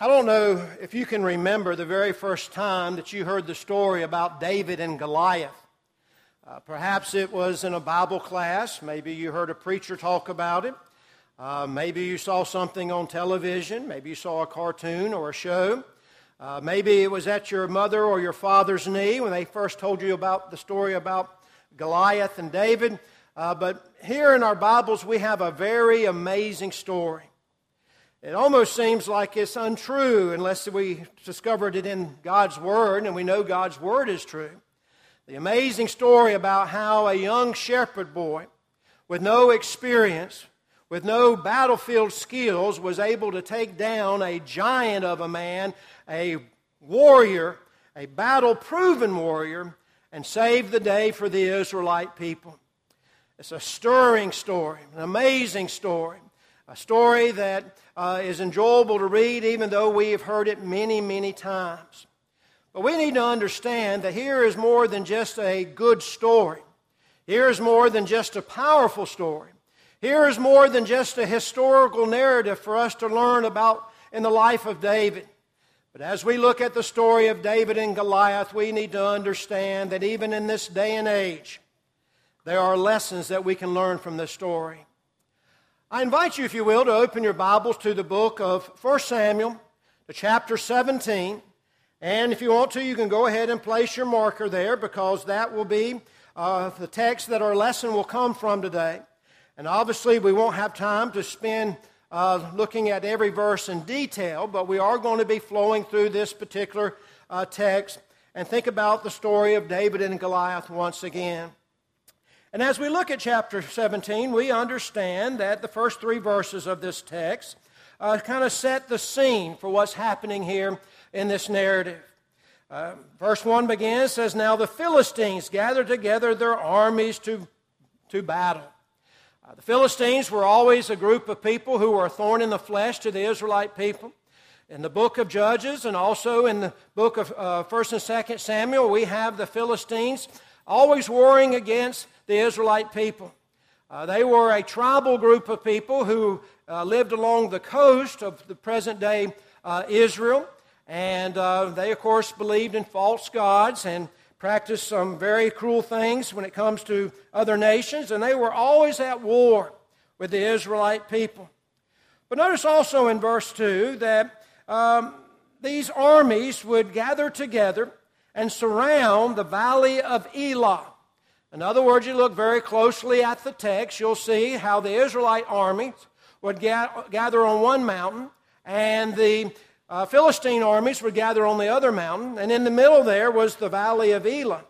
I don't know if you can remember the very first time that you heard the story about David and Goliath. Uh, perhaps it was in a Bible class. Maybe you heard a preacher talk about it. Uh, maybe you saw something on television. Maybe you saw a cartoon or a show. Uh, maybe it was at your mother or your father's knee when they first told you about the story about Goliath and David. Uh, but here in our Bibles, we have a very amazing story. It almost seems like it's untrue unless we discovered it in God's Word, and we know God's Word is true. The amazing story about how a young shepherd boy with no experience, with no battlefield skills, was able to take down a giant of a man, a warrior, a battle proven warrior, and save the day for the Israelite people. It's a stirring story, an amazing story, a story that uh, is enjoyable to read, even though we have heard it many, many times. But we need to understand that here is more than just a good story. Here is more than just a powerful story. Here is more than just a historical narrative for us to learn about in the life of David. But as we look at the story of David and Goliath, we need to understand that even in this day and age, there are lessons that we can learn from this story. I invite you, if you will, to open your Bibles to the book of 1 Samuel, to chapter 17. And if you want to, you can go ahead and place your marker there because that will be uh, the text that our lesson will come from today. And obviously, we won't have time to spend uh, looking at every verse in detail, but we are going to be flowing through this particular uh, text and think about the story of David and Goliath once again. And as we look at chapter 17, we understand that the first three verses of this text uh, kind of set the scene for what's happening here in this narrative. Uh, verse 1 begins, says, Now the Philistines gathered together their armies to, to battle. Uh, the Philistines were always a group of people who were a thorn in the flesh to the Israelite people. In the book of Judges and also in the book of uh, 1st and 2nd Samuel, we have the Philistines always warring against the Israelite people. Uh, they were a tribal group of people who uh, lived along the coast of the present day uh, Israel. And uh, they, of course, believed in false gods and practiced some very cruel things when it comes to other nations. And they were always at war with the Israelite people. But notice also in verse 2 that um, these armies would gather together and surround the valley of Elah. In other words, you look very closely at the text, you'll see how the Israelite armies would gather on one mountain, and the uh, Philistine armies would gather on the other mountain, and in the middle there was the valley of Elah.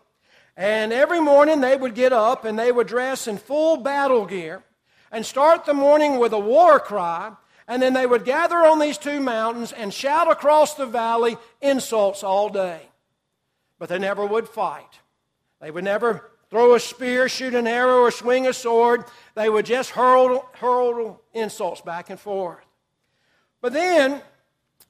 And every morning they would get up and they would dress in full battle gear and start the morning with a war cry, and then they would gather on these two mountains and shout across the valley insults all day. But they never would fight. They would never throw a spear, shoot an arrow, or swing a sword. They would just hurl, hurl insults back and forth. But then,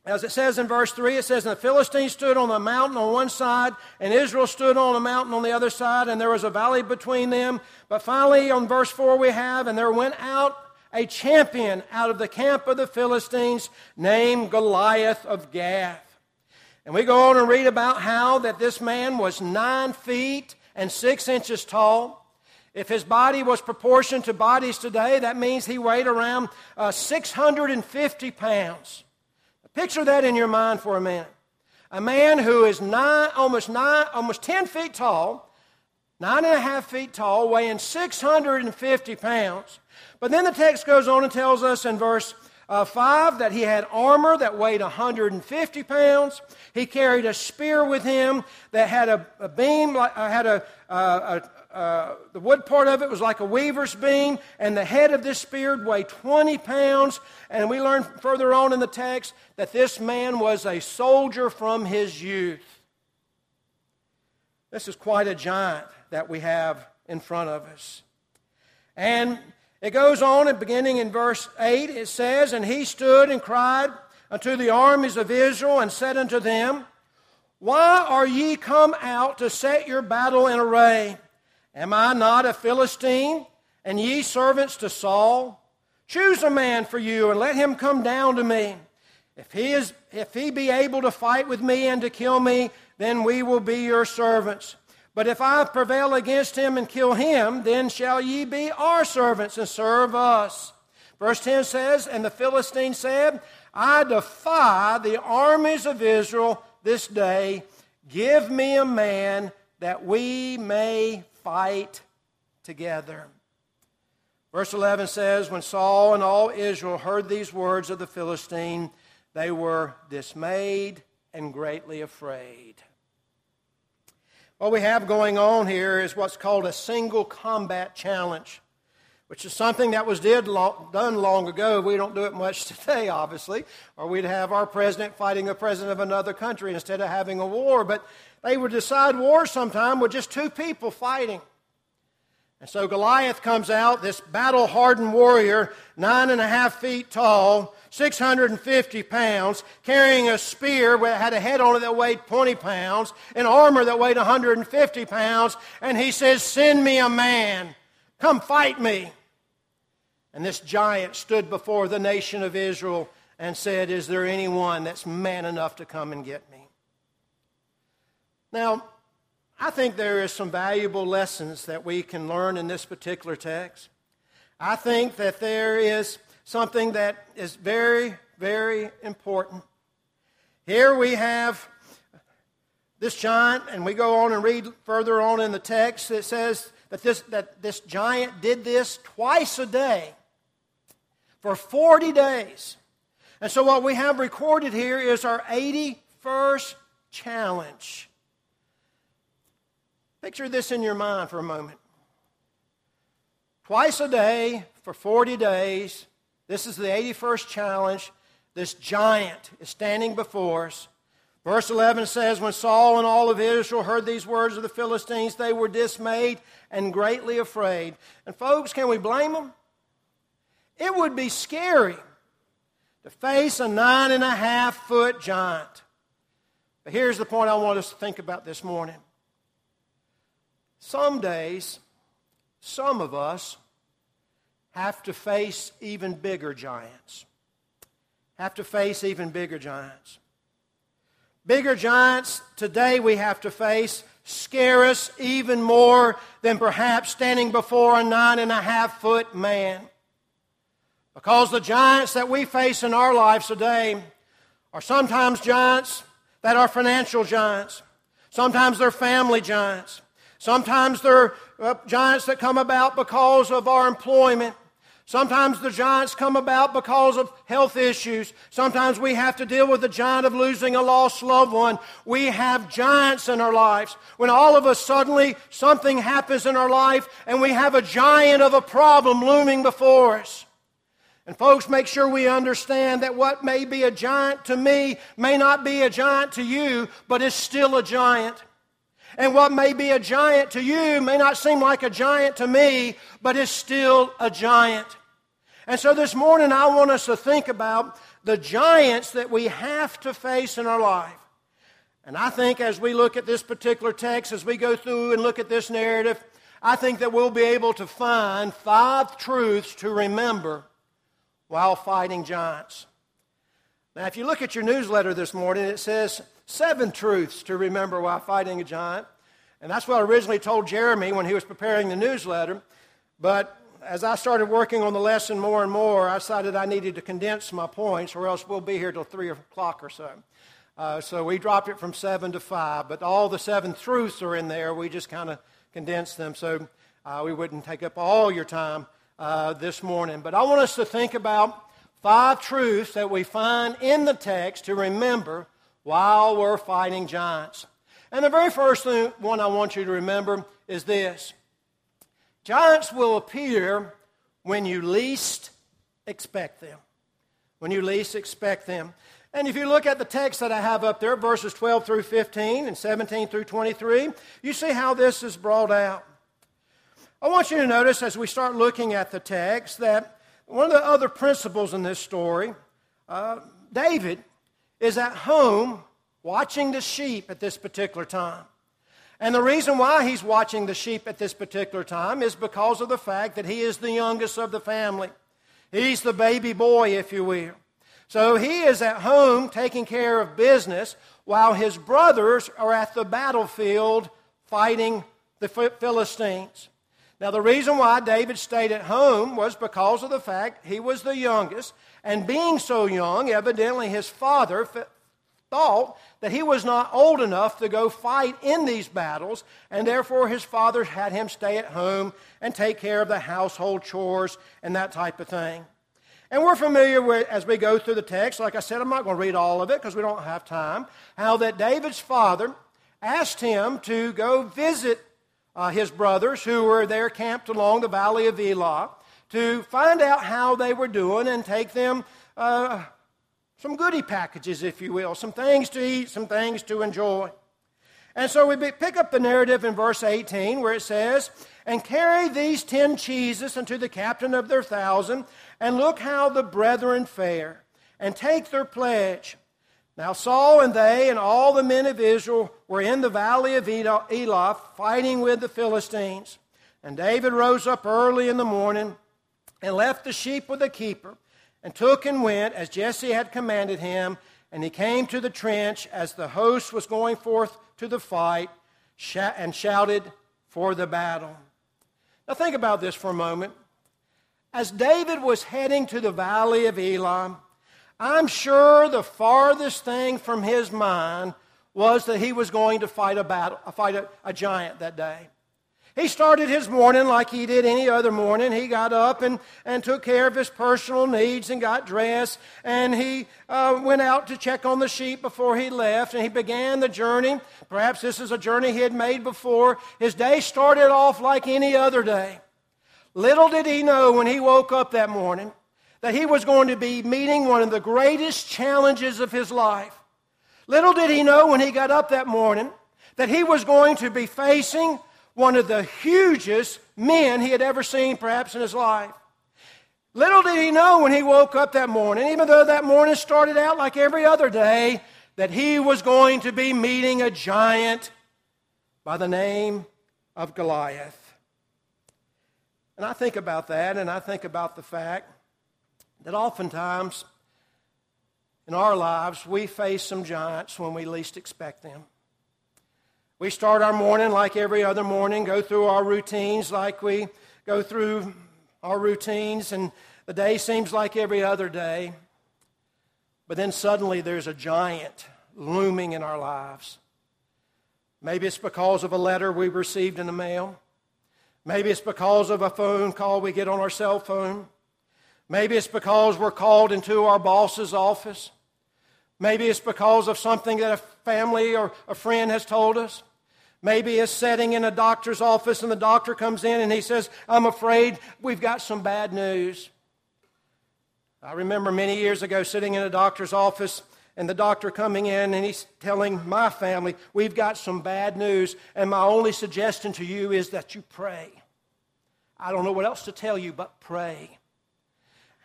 as it says in verse 3, it says, And the Philistines stood on the mountain on one side, and Israel stood on a mountain on the other side, and there was a valley between them. But finally, on verse 4, we have, And there went out a champion out of the camp of the Philistines named Goliath of Gath. And we go on and read about how that this man was nine feet and six inches tall. If his body was proportioned to bodies today, that means he weighed around uh, 650 pounds. Picture that in your mind for a minute. A man who is nine, almost nine, almost 10 feet tall, nine and a half feet tall, weighing 650 pounds. But then the text goes on and tells us in verse uh, 5 that he had armor that weighed 150 pounds. He carried a spear with him that had a, a beam, uh, had a, uh, a uh, the wood part of it was like a weaver's beam, and the head of this spear weighed 20 pounds. And we learn further on in the text that this man was a soldier from his youth. This is quite a giant that we have in front of us. And it goes on, and beginning in verse 8, it says, And he stood and cried unto the armies of Israel, and said unto them, Why are ye come out to set your battle in array? Am I not a Philistine, and ye servants to Saul? Choose a man for you, and let him come down to me. If he, is, if he be able to fight with me and to kill me, then we will be your servants. But if I prevail against him and kill him, then shall ye be our servants and serve us. Verse 10 says, And the Philistine said, I defy the armies of Israel this day. Give me a man that we may fight together. Verse 11 says, When Saul and all Israel heard these words of the Philistine, they were dismayed and greatly afraid. What we have going on here is what's called a single combat challenge, which is something that was did long, done long ago. We don't do it much today, obviously, or we'd have our president fighting a president of another country instead of having a war. But they would decide wars sometime with just two people fighting. And so Goliath comes out, this battle hardened warrior, nine and a half feet tall, 650 pounds, carrying a spear that had a head on it that weighed 20 pounds, and armor that weighed 150 pounds. And he says, Send me a man. Come fight me. And this giant stood before the nation of Israel and said, Is there anyone that's man enough to come and get me? Now, I think there is some valuable lessons that we can learn in this particular text. I think that there is something that is very, very important. Here we have this giant, and we go on and read further on in the text. It says that this, that this giant did this twice a day for 40 days. And so, what we have recorded here is our 81st challenge. Picture this in your mind for a moment. Twice a day for 40 days, this is the 81st challenge. This giant is standing before us. Verse 11 says, When Saul and all of Israel heard these words of the Philistines, they were dismayed and greatly afraid. And, folks, can we blame them? It would be scary to face a nine and a half foot giant. But here's the point I want us to think about this morning some days, some of us have to face even bigger giants. Have to face even bigger giants. Bigger giants today we have to face scare us even more than perhaps standing before a nine and a half foot man. Because the giants that we face in our lives today are sometimes giants that are financial giants, sometimes they're family giants. Sometimes they're uh, giants that come about because of our employment. Sometimes the giants come about because of health issues. Sometimes we have to deal with the giant of losing a lost loved one. We have giants in our lives. When all of a suddenly something happens in our life and we have a giant of a problem looming before us. And folks, make sure we understand that what may be a giant to me may not be a giant to you, but is still a giant. And what may be a giant to you may not seem like a giant to me, but is still a giant. And so this morning, I want us to think about the giants that we have to face in our life. And I think as we look at this particular text, as we go through and look at this narrative, I think that we'll be able to find five truths to remember while fighting giants. Now, if you look at your newsletter this morning, it says seven truths to remember while fighting a giant. And that's what I originally told Jeremy when he was preparing the newsletter. But as I started working on the lesson more and more, I decided I needed to condense my points, or else we'll be here till 3 o'clock or so. Uh, so we dropped it from 7 to 5. But all the seven truths are in there. We just kind of condensed them so uh, we wouldn't take up all your time uh, this morning. But I want us to think about five truths that we find in the text to remember while we're fighting giants. And the very first one I want you to remember is this giants will appear when you least expect them. When you least expect them. And if you look at the text that I have up there, verses 12 through 15 and 17 through 23, you see how this is brought out. I want you to notice as we start looking at the text that one of the other principles in this story, uh, David is at home watching the sheep at this particular time. And the reason why he's watching the sheep at this particular time is because of the fact that he is the youngest of the family. He's the baby boy, if you will. So he is at home taking care of business while his brothers are at the battlefield fighting the Philistines. Now, the reason why David stayed at home was because of the fact he was the youngest, and being so young, evidently his father thought that he was not old enough to go fight in these battles, and therefore his father had him stay at home and take care of the household chores and that type of thing. And we're familiar with, as we go through the text, like I said, I'm not going to read all of it because we don't have time, how that David's father asked him to go visit uh, his brothers who were there camped along the valley of Elah to find out how they were doing and take them uh, some goodie packages, if you will, some things to eat, some things to enjoy. And so we pick up the narrative in verse 18 where it says, And carry these ten cheeses unto the captain of their thousand, and look how the brethren fare, and take their pledge. Now Saul and they and all the men of Israel were in the valley of Elah fighting with the Philistines. And David rose up early in the morning and left the sheep with the keeper, and took and went as Jesse had commanded him. And he came to the trench as the host was going forth to the fight, and shouted for the battle. Now think about this for a moment. As David was heading to the valley of Elah, I'm sure the farthest thing from his mind was that he was going to fight a battle, fight a, a giant that day. He started his morning like he did any other morning. He got up and, and took care of his personal needs and got dressed. And he uh, went out to check on the sheep before he left. And he began the journey. Perhaps this is a journey he had made before. His day started off like any other day. Little did he know when he woke up that morning that he was going to be meeting one of the greatest challenges of his life. Little did he know when he got up that morning that he was going to be facing one of the hugest men he had ever seen, perhaps, in his life. Little did he know when he woke up that morning, even though that morning started out like every other day, that he was going to be meeting a giant by the name of Goliath. And I think about that, and I think about the fact that oftentimes in our lives we face some giants when we least expect them. We start our morning like every other morning, go through our routines like we go through our routines, and the day seems like every other day. But then suddenly there's a giant looming in our lives. Maybe it's because of a letter we received in the mail. Maybe it's because of a phone call we get on our cell phone. Maybe it's because we're called into our boss's office. Maybe it's because of something that a family or a friend has told us. Maybe it's sitting in a doctor's office and the doctor comes in and he says, I'm afraid we've got some bad news. I remember many years ago sitting in a doctor's office and the doctor coming in and he's telling my family, We've got some bad news, and my only suggestion to you is that you pray. I don't know what else to tell you, but pray.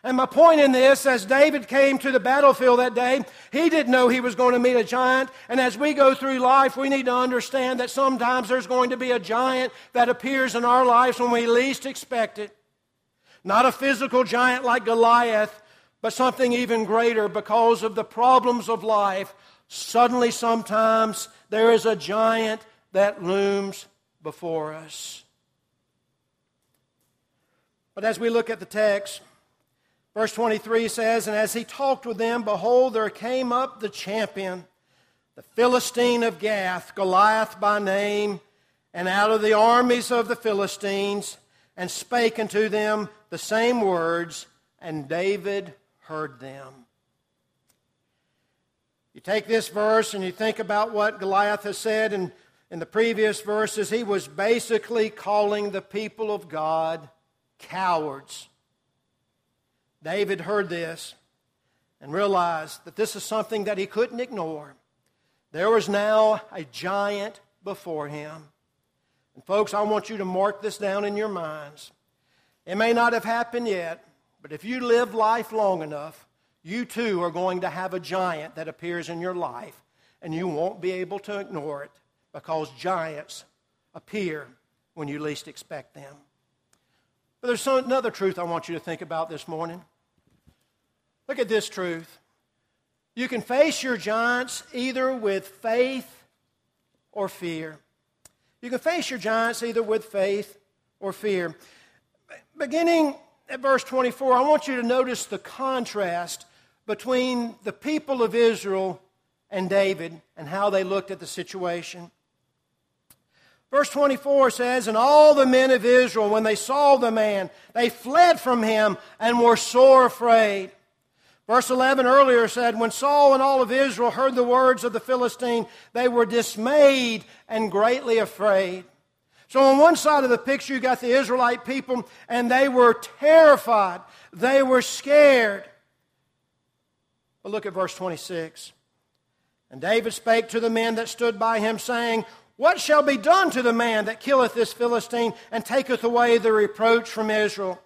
And my point in this, as David came to the battlefield that day, he didn't know he was going to meet a giant. And as we go through life, we need to understand that sometimes there's going to be a giant that appears in our lives when we least expect it. Not a physical giant like Goliath, but something even greater because of the problems of life. Suddenly, sometimes, there is a giant that looms before us. But as we look at the text, Verse 23 says, And as he talked with them, behold, there came up the champion, the Philistine of Gath, Goliath by name, and out of the armies of the Philistines, and spake unto them the same words, and David heard them. You take this verse and you think about what Goliath has said in, in the previous verses. He was basically calling the people of God cowards David heard this and realized that this is something that he couldn't ignore. There was now a giant before him. And folks, I want you to mark this down in your minds. It may not have happened yet, but if you live life long enough, you too are going to have a giant that appears in your life, and you won't be able to ignore it because giants appear when you least expect them. But there's another truth I want you to think about this morning. Look at this truth. You can face your giants either with faith or fear. You can face your giants either with faith or fear. Beginning at verse 24, I want you to notice the contrast between the people of Israel and David and how they looked at the situation. Verse 24 says, And all the men of Israel, when they saw the man, they fled from him and were sore afraid. Verse 11 earlier said, When Saul and all of Israel heard the words of the Philistine, they were dismayed and greatly afraid. So, on one side of the picture, you got the Israelite people, and they were terrified. They were scared. But look at verse 26. And David spake to the men that stood by him, saying, What shall be done to the man that killeth this Philistine and taketh away the reproach from Israel?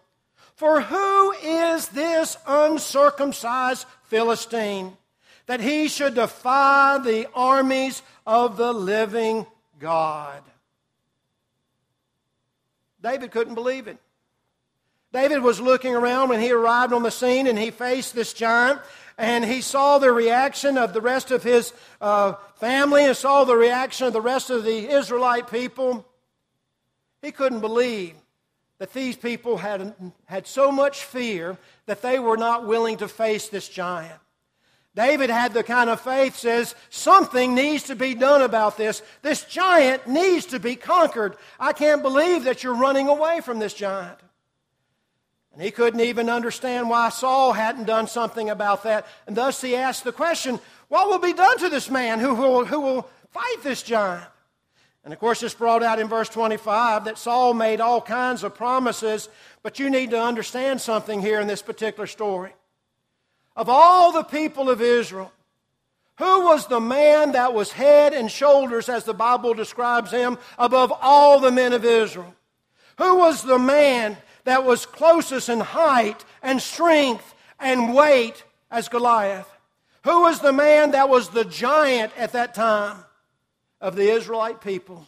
For who is this uncircumcised Philistine that he should defy the armies of the living God? David couldn't believe it. David was looking around when he arrived on the scene and he faced this giant and he saw the reaction of the rest of his uh, family and saw the reaction of the rest of the Israelite people. He couldn't believe that these people had, had so much fear that they were not willing to face this giant. David had the kind of faith says something needs to be done about this. This giant needs to be conquered. I can't believe that you're running away from this giant. And he couldn't even understand why Saul hadn't done something about that. And thus he asked the question what will be done to this man who will, who will fight this giant? And of course, it's brought out in verse 25 that Saul made all kinds of promises, but you need to understand something here in this particular story. Of all the people of Israel, who was the man that was head and shoulders, as the Bible describes him, above all the men of Israel? Who was the man that was closest in height and strength and weight as Goliath? Who was the man that was the giant at that time of the Israelite people?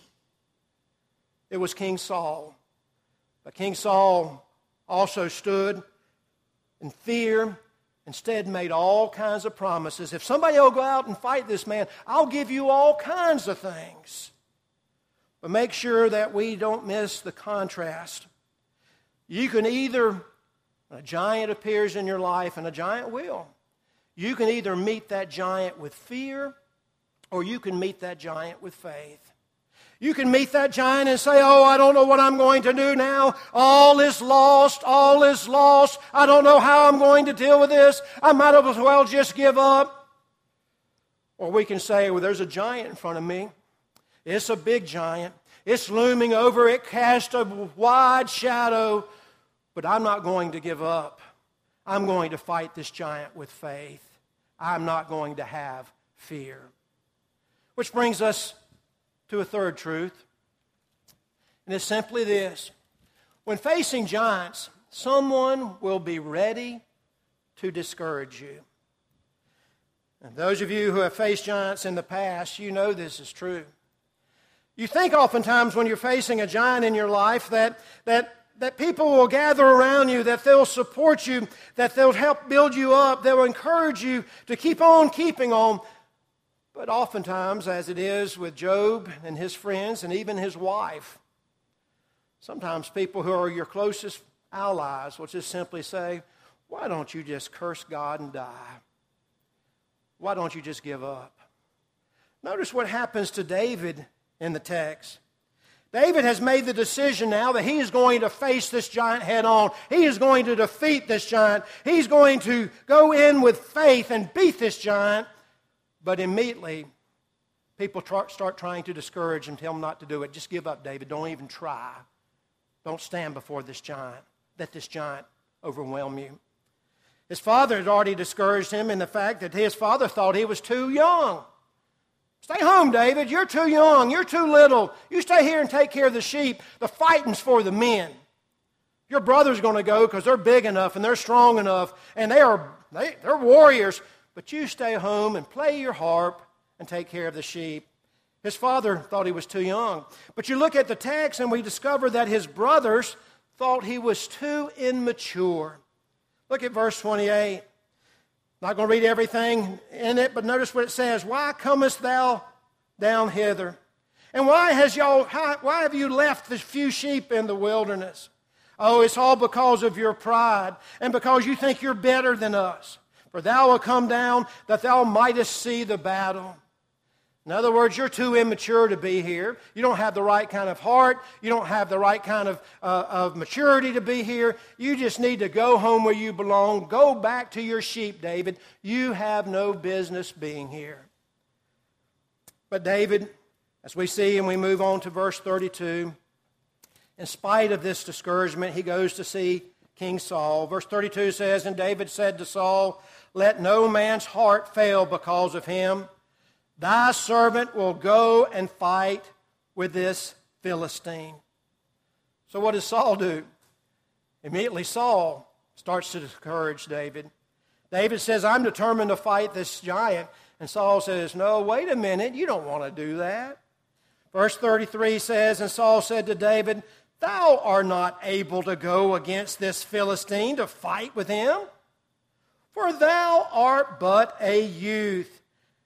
It was King Saul. But King Saul also stood in fear, instead made all kinds of promises. If somebody will go out and fight this man, I'll give you all kinds of things. But make sure that we don't miss the contrast you can either, a giant appears in your life, and a giant will. You can either meet that giant with fear, or you can meet that giant with faith. You can meet that giant and say, Oh, I don't know what I'm going to do now. All is lost. All is lost. I don't know how I'm going to deal with this. I might as well just give up. Or we can say, Well, there's a giant in front of me. It's a big giant. It's looming over. It casts a wide shadow but I'm not going to give up. I'm going to fight this giant with faith. I'm not going to have fear. Which brings us to a third truth, and it's simply this when facing giants, someone will be ready to discourage you. And those of you who have faced giants in the past, you know this is true. You think oftentimes when you're facing a giant in your life that, that that people will gather around you, that they'll support you, that they'll help build you up, they'll encourage you to keep on keeping on. But oftentimes, as it is with Job and his friends and even his wife, sometimes people who are your closest allies will just simply say, Why don't you just curse God and die? Why don't you just give up? Notice what happens to David in the text. David has made the decision now that he is going to face this giant head on. He is going to defeat this giant. He's going to go in with faith and beat this giant. But immediately, people start trying to discourage him, tell him not to do it. Just give up, David. Don't even try. Don't stand before this giant. Let this giant overwhelm you. His father had already discouraged him in the fact that his father thought he was too young. Stay home, David. You're too young. You're too little. You stay here and take care of the sheep. The fighting's for the men. Your brother's going to go because they're big enough and they're strong enough and they are they, they're warriors. But you stay home and play your harp and take care of the sheep. His father thought he was too young. But you look at the text and we discover that his brothers thought he was too immature. Look at verse 28. Not going to read everything in it, but notice what it says. Why comest thou down hither? And why has y'all, why have you left the few sheep in the wilderness? Oh, it's all because of your pride and because you think you're better than us. For thou wilt come down that thou mightest see the battle. In other words, you're too immature to be here. You don't have the right kind of heart. You don't have the right kind of, uh, of maturity to be here. You just need to go home where you belong. Go back to your sheep, David. You have no business being here. But David, as we see and we move on to verse 32, in spite of this discouragement, he goes to see King Saul. Verse 32 says, And David said to Saul, Let no man's heart fail because of him. Thy servant will go and fight with this Philistine. So, what does Saul do? Immediately, Saul starts to discourage David. David says, I'm determined to fight this giant. And Saul says, No, wait a minute. You don't want to do that. Verse 33 says, And Saul said to David, Thou art not able to go against this Philistine to fight with him, for thou art but a youth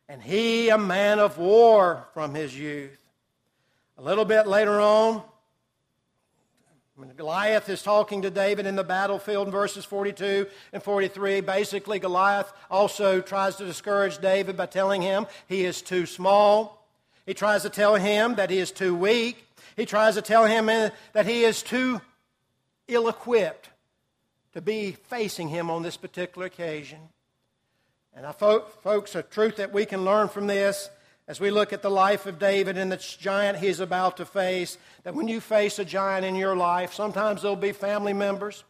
and he a man of war from his youth. A little bit later on, when Goliath is talking to David in the battlefield in verses 42 and 43, basically Goliath also tries to discourage David by telling him he is too small. He tries to tell him that he is too weak. He tries to tell him uh, that he is too ill equipped to be facing him on this particular occasion. And I, folks, a truth that we can learn from this as we look at the life of David and the giant he's about to face, that when you face a giant in your life, sometimes there'll be family members,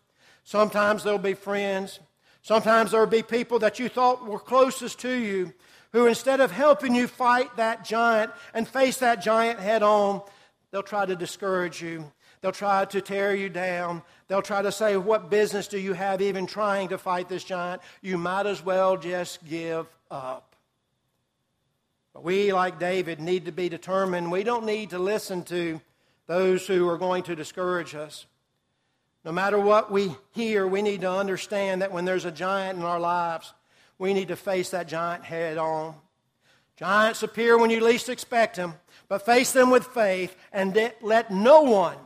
sometimes there'll be friends, sometimes there'll be people that you thought were closest to you who, instead of helping you fight that giant and face that giant head on, they'll try to discourage you. They'll try to tear you down. They'll try to say, What business do you have even trying to fight this giant? You might as well just give up. But we, like David, need to be determined. We don't need to listen to those who are going to discourage us. No matter what we hear, we need to understand that when there's a giant in our lives, we need to face that giant head on. Giants appear when you least expect them, but face them with faith and let no one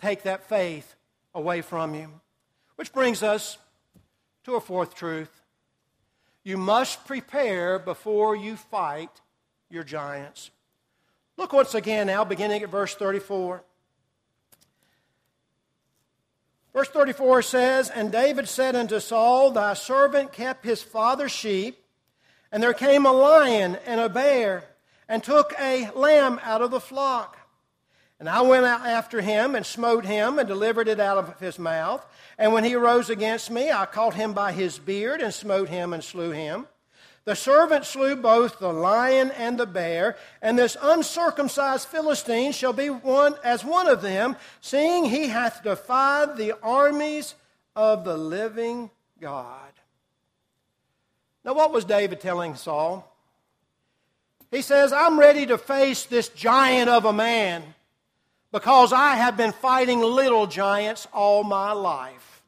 take that faith away from you. Which brings us to a fourth truth. You must prepare before you fight your giants. Look once again now, beginning at verse 34. Verse 34 says, And David said unto Saul, Thy servant kept his father's sheep, and there came a lion and a bear, and took a lamb out of the flock. And I went out after him and smote him and delivered it out of his mouth. And when he arose against me, I caught him by his beard and smote him and slew him. The servant slew both the lion and the bear, and this uncircumcised Philistine shall be one as one of them, seeing he hath defied the armies of the living God. Now, what was David telling Saul? He says, I'm ready to face this giant of a man because I have been fighting little giants all my life.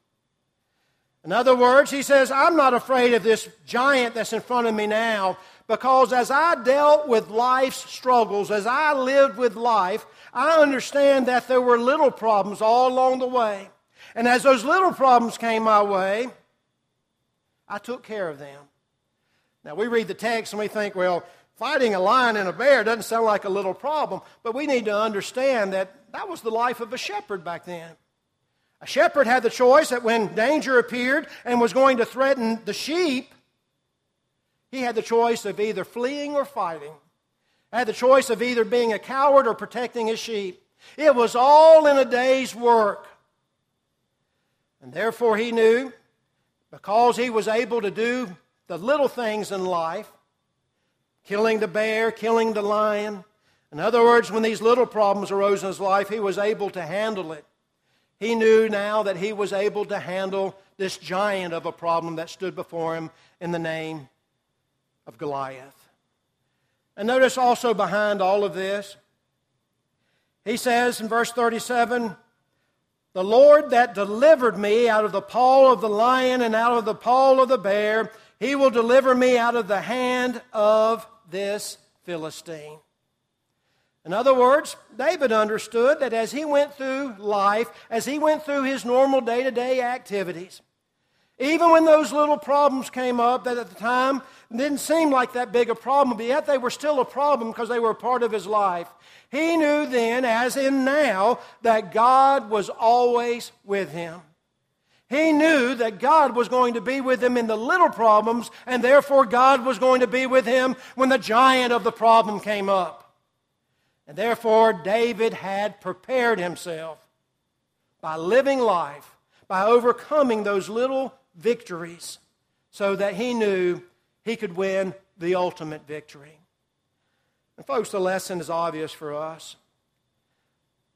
In other words, he says, I'm not afraid of this giant that's in front of me now because as I dealt with life's struggles, as I lived with life, I understand that there were little problems all along the way. And as those little problems came my way, I took care of them. Now, we read the text and we think, well, fighting a lion and a bear doesn't sound like a little problem, but we need to understand that that was the life of a shepherd back then. A shepherd had the choice that when danger appeared and was going to threaten the sheep, he had the choice of either fleeing or fighting. Had the choice of either being a coward or protecting his sheep. It was all in a day's work. And therefore, he knew because he was able to do the little things in life, killing the bear, killing the lion. In other words, when these little problems arose in his life, he was able to handle it. He knew now that he was able to handle this giant of a problem that stood before him in the name of Goliath. And notice also behind all of this, he says in verse 37 The Lord that delivered me out of the paw of the lion and out of the paw of the bear, He will deliver me out of the hand of this Philistine. In other words, David understood that as he went through life, as he went through his normal day to day activities, even when those little problems came up that at the time didn't seem like that big a problem, but yet they were still a problem because they were a part of his life, he knew then, as in now, that God was always with him. He knew that God was going to be with him in the little problems, and therefore God was going to be with him when the giant of the problem came up. And therefore, David had prepared himself by living life, by overcoming those little victories, so that he knew he could win the ultimate victory. And, folks, the lesson is obvious for us.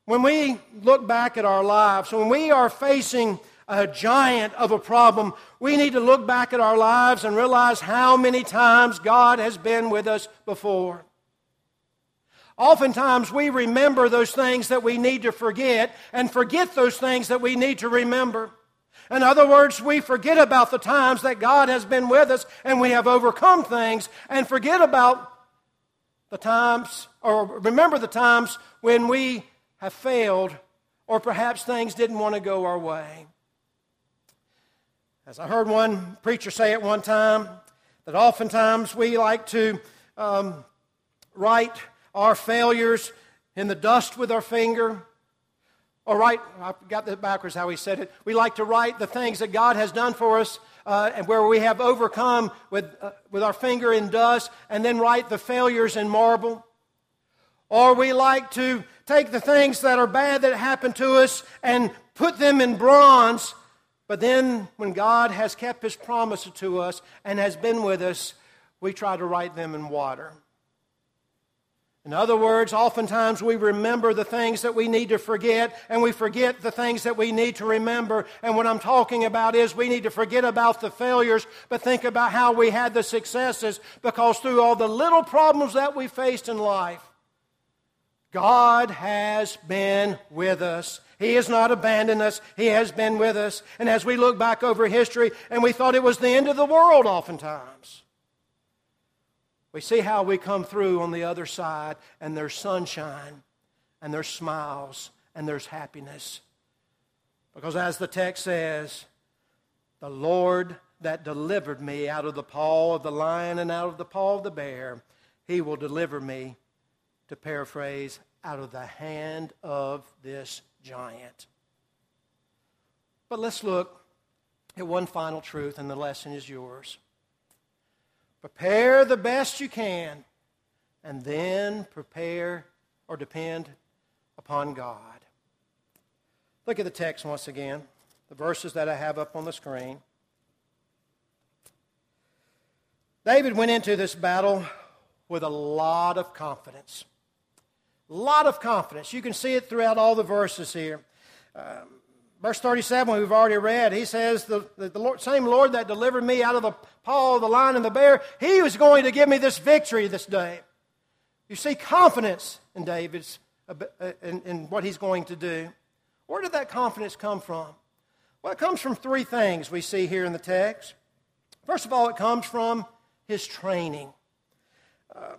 When we look back at our lives, when we are facing a giant of a problem, we need to look back at our lives and realize how many times God has been with us before. Oftentimes, we remember those things that we need to forget and forget those things that we need to remember. In other words, we forget about the times that God has been with us and we have overcome things and forget about the times, or remember the times when we have failed or perhaps things didn't want to go our way. As I heard one preacher say at one time, that oftentimes we like to um, write our failures in the dust with our finger. Or write, I got that backwards how he said it. We like to write the things that God has done for us uh, and where we have overcome with, uh, with our finger in dust and then write the failures in marble. Or we like to take the things that are bad that happened to us and put them in bronze but then, when God has kept His promise to us and has been with us, we try to write them in water. In other words, oftentimes we remember the things that we need to forget, and we forget the things that we need to remember. And what I'm talking about is we need to forget about the failures, but think about how we had the successes, because through all the little problems that we faced in life, God has been with us. He has not abandoned us. He has been with us. And as we look back over history and we thought it was the end of the world oftentimes, we see how we come through on the other side and there's sunshine and there's smiles and there's happiness. Because as the text says, the Lord that delivered me out of the paw of the lion and out of the paw of the bear, he will deliver me, to paraphrase, out of the hand of this giant. But let's look at one final truth, and the lesson is yours. Prepare the best you can, and then prepare or depend upon God. Look at the text once again, the verses that I have up on the screen. David went into this battle with a lot of confidence. Lot of confidence. You can see it throughout all the verses here. Um, verse 37, we've already read, he says, The, the, the Lord, same Lord that delivered me out of the paw of the lion and the bear, he was going to give me this victory this day. You see confidence in David's, uh, in, in what he's going to do. Where did that confidence come from? Well, it comes from three things we see here in the text. First of all, it comes from his training. Um,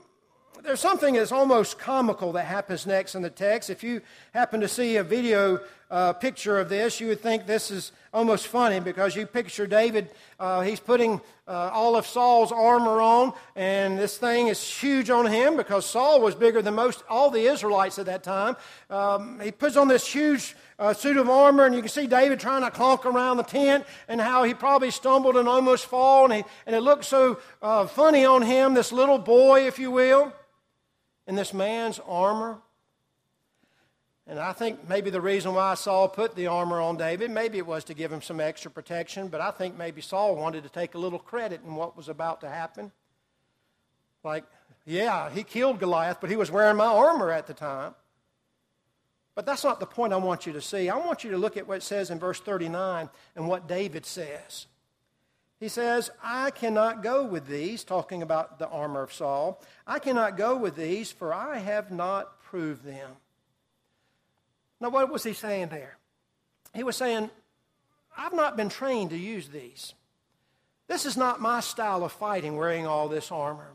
there's something that's almost comical that happens next in the text. If you happen to see a video uh, picture of this, you would think this is almost funny because you picture David, uh, he's putting uh, all of Saul's armor on, and this thing is huge on him because Saul was bigger than most all the Israelites at that time. Um, he puts on this huge uh, suit of armor, and you can see David trying to clunk around the tent, and how he probably stumbled and almost fall, and, he, and it looks so uh, funny on him, this little boy, if you will in this man's armor. And I think maybe the reason why Saul put the armor on David, maybe it was to give him some extra protection, but I think maybe Saul wanted to take a little credit in what was about to happen. Like, yeah, he killed Goliath, but he was wearing my armor at the time. But that's not the point I want you to see. I want you to look at what it says in verse 39 and what David says. He says, I cannot go with these, talking about the armor of Saul. I cannot go with these, for I have not proved them. Now, what was he saying there? He was saying, I've not been trained to use these. This is not my style of fighting, wearing all this armor.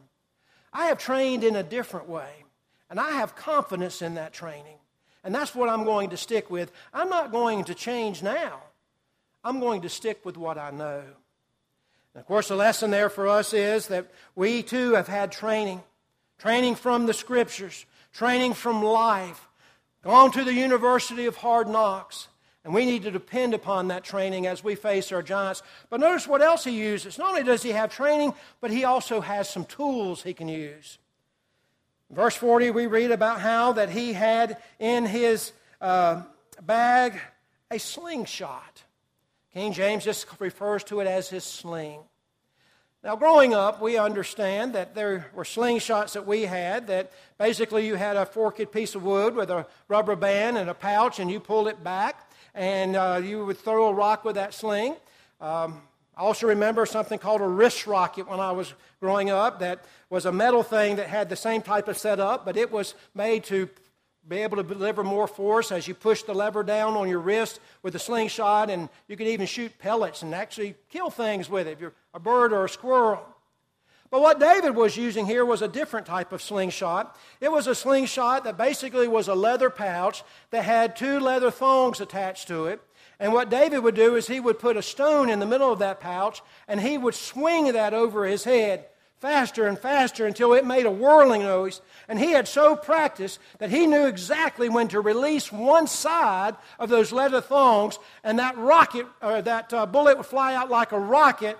I have trained in a different way, and I have confidence in that training. And that's what I'm going to stick with. I'm not going to change now. I'm going to stick with what I know. And of course, the lesson there for us is that we too have had training training from the scriptures, training from life, gone to the University of Hard Knocks. And we need to depend upon that training as we face our giants. But notice what else he uses. Not only does he have training, but he also has some tools he can use. In verse 40, we read about how that he had in his uh, bag a slingshot. King James just refers to it as his sling. Now, growing up, we understand that there were slingshots that we had that basically you had a forked piece of wood with a rubber band and a pouch, and you pulled it back, and uh, you would throw a rock with that sling. Um, I also remember something called a wrist rocket when I was growing up that was a metal thing that had the same type of setup, but it was made to be able to deliver more force as you push the lever down on your wrist with a slingshot, and you could even shoot pellets and actually kill things with it, if you're a bird or a squirrel. But what David was using here was a different type of slingshot. It was a slingshot that basically was a leather pouch that had two leather thongs attached to it. And what David would do is he would put a stone in the middle of that pouch and he would swing that over his head faster and faster until it made a whirling noise. And he had so practiced that he knew exactly when to release one side of those leather thongs, and that rocket or that uh, bullet would fly out like a rocket,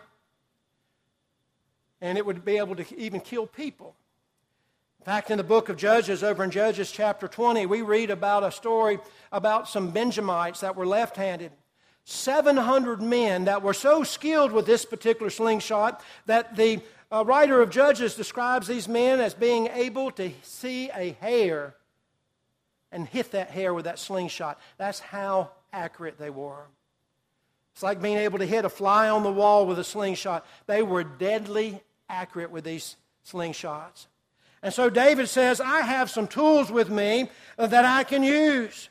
and it would be able to even kill people. In fact, in the book of Judges, over in Judges chapter 20, we read about a story about some Benjamites that were left handed. 700 men that were so skilled with this particular slingshot that the a writer of Judges describes these men as being able to see a hair and hit that hair with that slingshot. That's how accurate they were. It's like being able to hit a fly on the wall with a slingshot. They were deadly accurate with these slingshots. And so David says, I have some tools with me that I can use.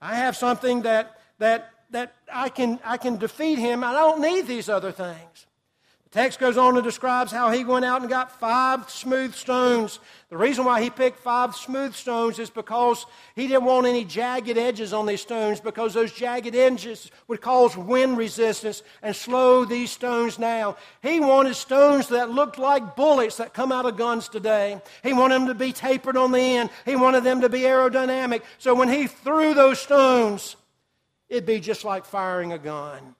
I have something that, that, that I, can, I can defeat him. I don't need these other things. The text goes on and describes how he went out and got five smooth stones. The reason why he picked five smooth stones is because he didn't want any jagged edges on these stones because those jagged edges would cause wind resistance and slow these stones down. He wanted stones that looked like bullets that come out of guns today. He wanted them to be tapered on the end. He wanted them to be aerodynamic. So when he threw those stones, it'd be just like firing a gun.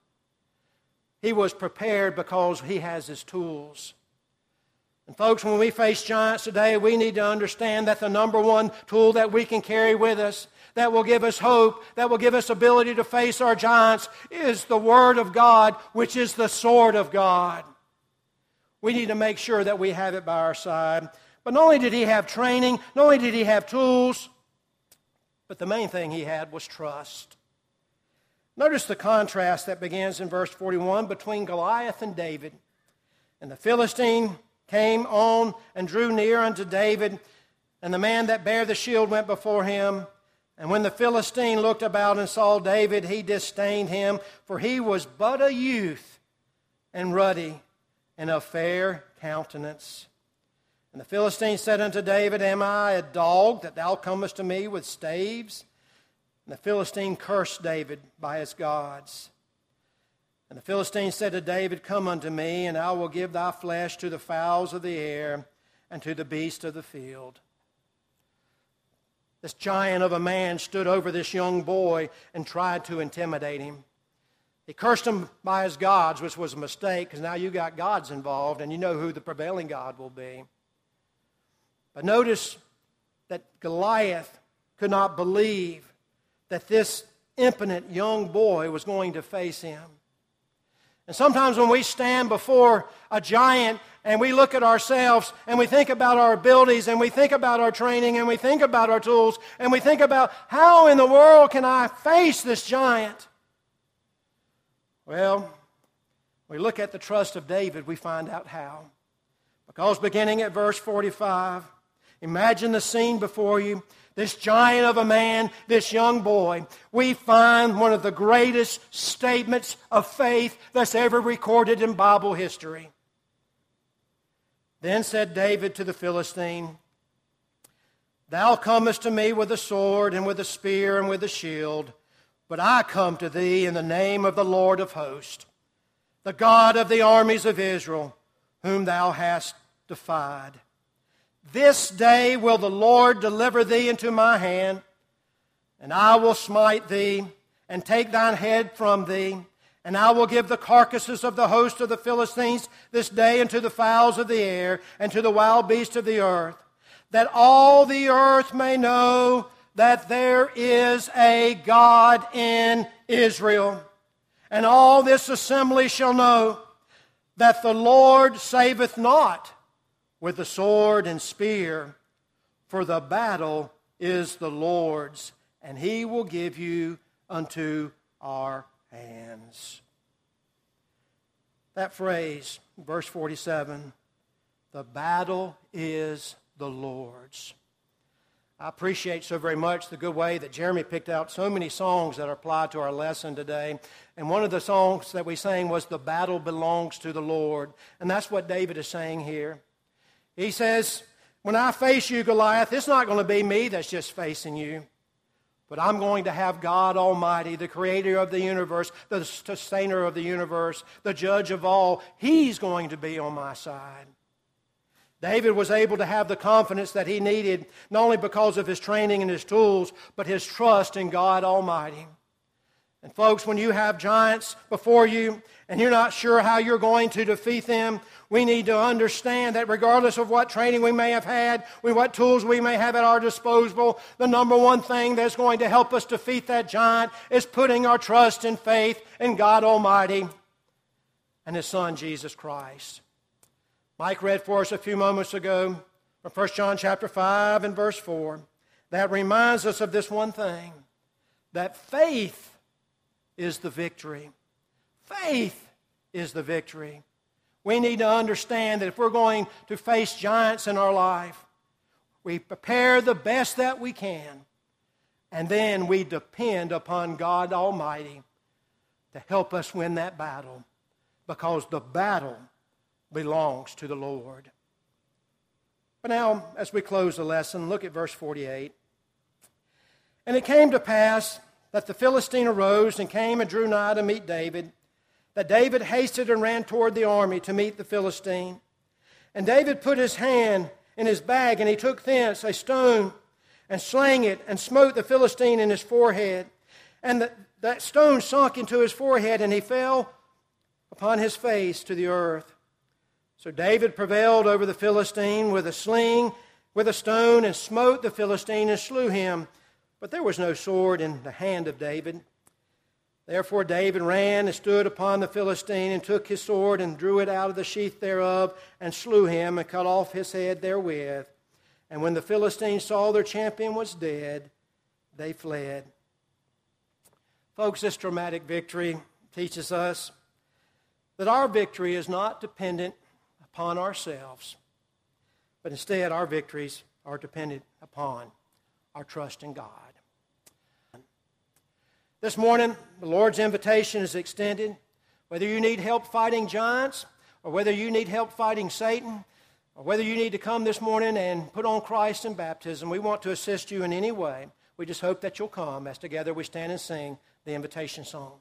He was prepared because he has his tools. And, folks, when we face giants today, we need to understand that the number one tool that we can carry with us that will give us hope, that will give us ability to face our giants, is the Word of God, which is the sword of God. We need to make sure that we have it by our side. But not only did he have training, not only did he have tools, but the main thing he had was trust. Notice the contrast that begins in verse 41 between Goliath and David. And the Philistine came on and drew near unto David, and the man that bare the shield went before him. And when the Philistine looked about and saw David, he disdained him, for he was but a youth and ruddy and of fair countenance. And the Philistine said unto David, Am I a dog that thou comest to me with staves? And the Philistine cursed David by his gods. And the Philistine said to David, Come unto me, and I will give thy flesh to the fowls of the air and to the beasts of the field. This giant of a man stood over this young boy and tried to intimidate him. He cursed him by his gods, which was a mistake because now you got gods involved and you know who the prevailing God will be. But notice that Goliath could not believe that this impotent young boy was going to face him. And sometimes when we stand before a giant and we look at ourselves and we think about our abilities and we think about our training and we think about our tools and we think about how in the world can I face this giant? Well, we look at the trust of David, we find out how. Because beginning at verse 45, Imagine the scene before you. This giant of a man, this young boy, we find one of the greatest statements of faith that's ever recorded in Bible history. Then said David to the Philistine, Thou comest to me with a sword and with a spear and with a shield, but I come to thee in the name of the Lord of hosts, the God of the armies of Israel, whom thou hast defied. This day will the Lord deliver thee into my hand, and I will smite thee, and take thine head from thee. And I will give the carcasses of the host of the Philistines this day unto the fowls of the air, and to the wild beasts of the earth, that all the earth may know that there is a God in Israel. And all this assembly shall know that the Lord saveth not with the sword and spear, for the battle is the Lord's, and he will give you unto our hands. That phrase, verse 47, the battle is the Lord's. I appreciate so very much the good way that Jeremy picked out so many songs that are applied to our lesson today. And one of the songs that we sang was The Battle Belongs to the Lord. And that's what David is saying here. He says, When I face you, Goliath, it's not going to be me that's just facing you. But I'm going to have God Almighty, the creator of the universe, the sustainer of the universe, the judge of all. He's going to be on my side. David was able to have the confidence that he needed, not only because of his training and his tools, but his trust in God Almighty. And folks, when you have giants before you and you're not sure how you're going to defeat them, we need to understand that regardless of what training we may have had, what tools we may have at our disposal, the number one thing that's going to help us defeat that giant is putting our trust and faith in God Almighty and His Son, Jesus Christ. Mike read for us a few moments ago from 1 John chapter 5 and verse 4. That reminds us of this one thing that faith is the victory. Faith is the victory. We need to understand that if we're going to face giants in our life, we prepare the best that we can, and then we depend upon God Almighty to help us win that battle because the battle belongs to the Lord. But now, as we close the lesson, look at verse 48. And it came to pass that the Philistine arose and came and drew nigh to meet David, that David hasted and ran toward the army to meet the Philistine. And David put his hand in his bag, and he took thence a stone and slang it and smote the Philistine in his forehead. And the, that stone sunk into his forehead, and he fell upon his face to the earth. So David prevailed over the Philistine with a sling, with a stone, and smote the Philistine and slew him. But there was no sword in the hand of David. Therefore David ran and stood upon the Philistine and took his sword and drew it out of the sheath thereof and slew him and cut off his head therewith. And when the Philistines saw their champion was dead, they fled. Folks, this dramatic victory teaches us that our victory is not dependent upon ourselves, but instead our victories are dependent upon our trust in God. This morning, the Lord's invitation is extended. Whether you need help fighting giants, or whether you need help fighting Satan, or whether you need to come this morning and put on Christ in baptism, we want to assist you in any way. We just hope that you'll come as together we stand and sing the invitation song.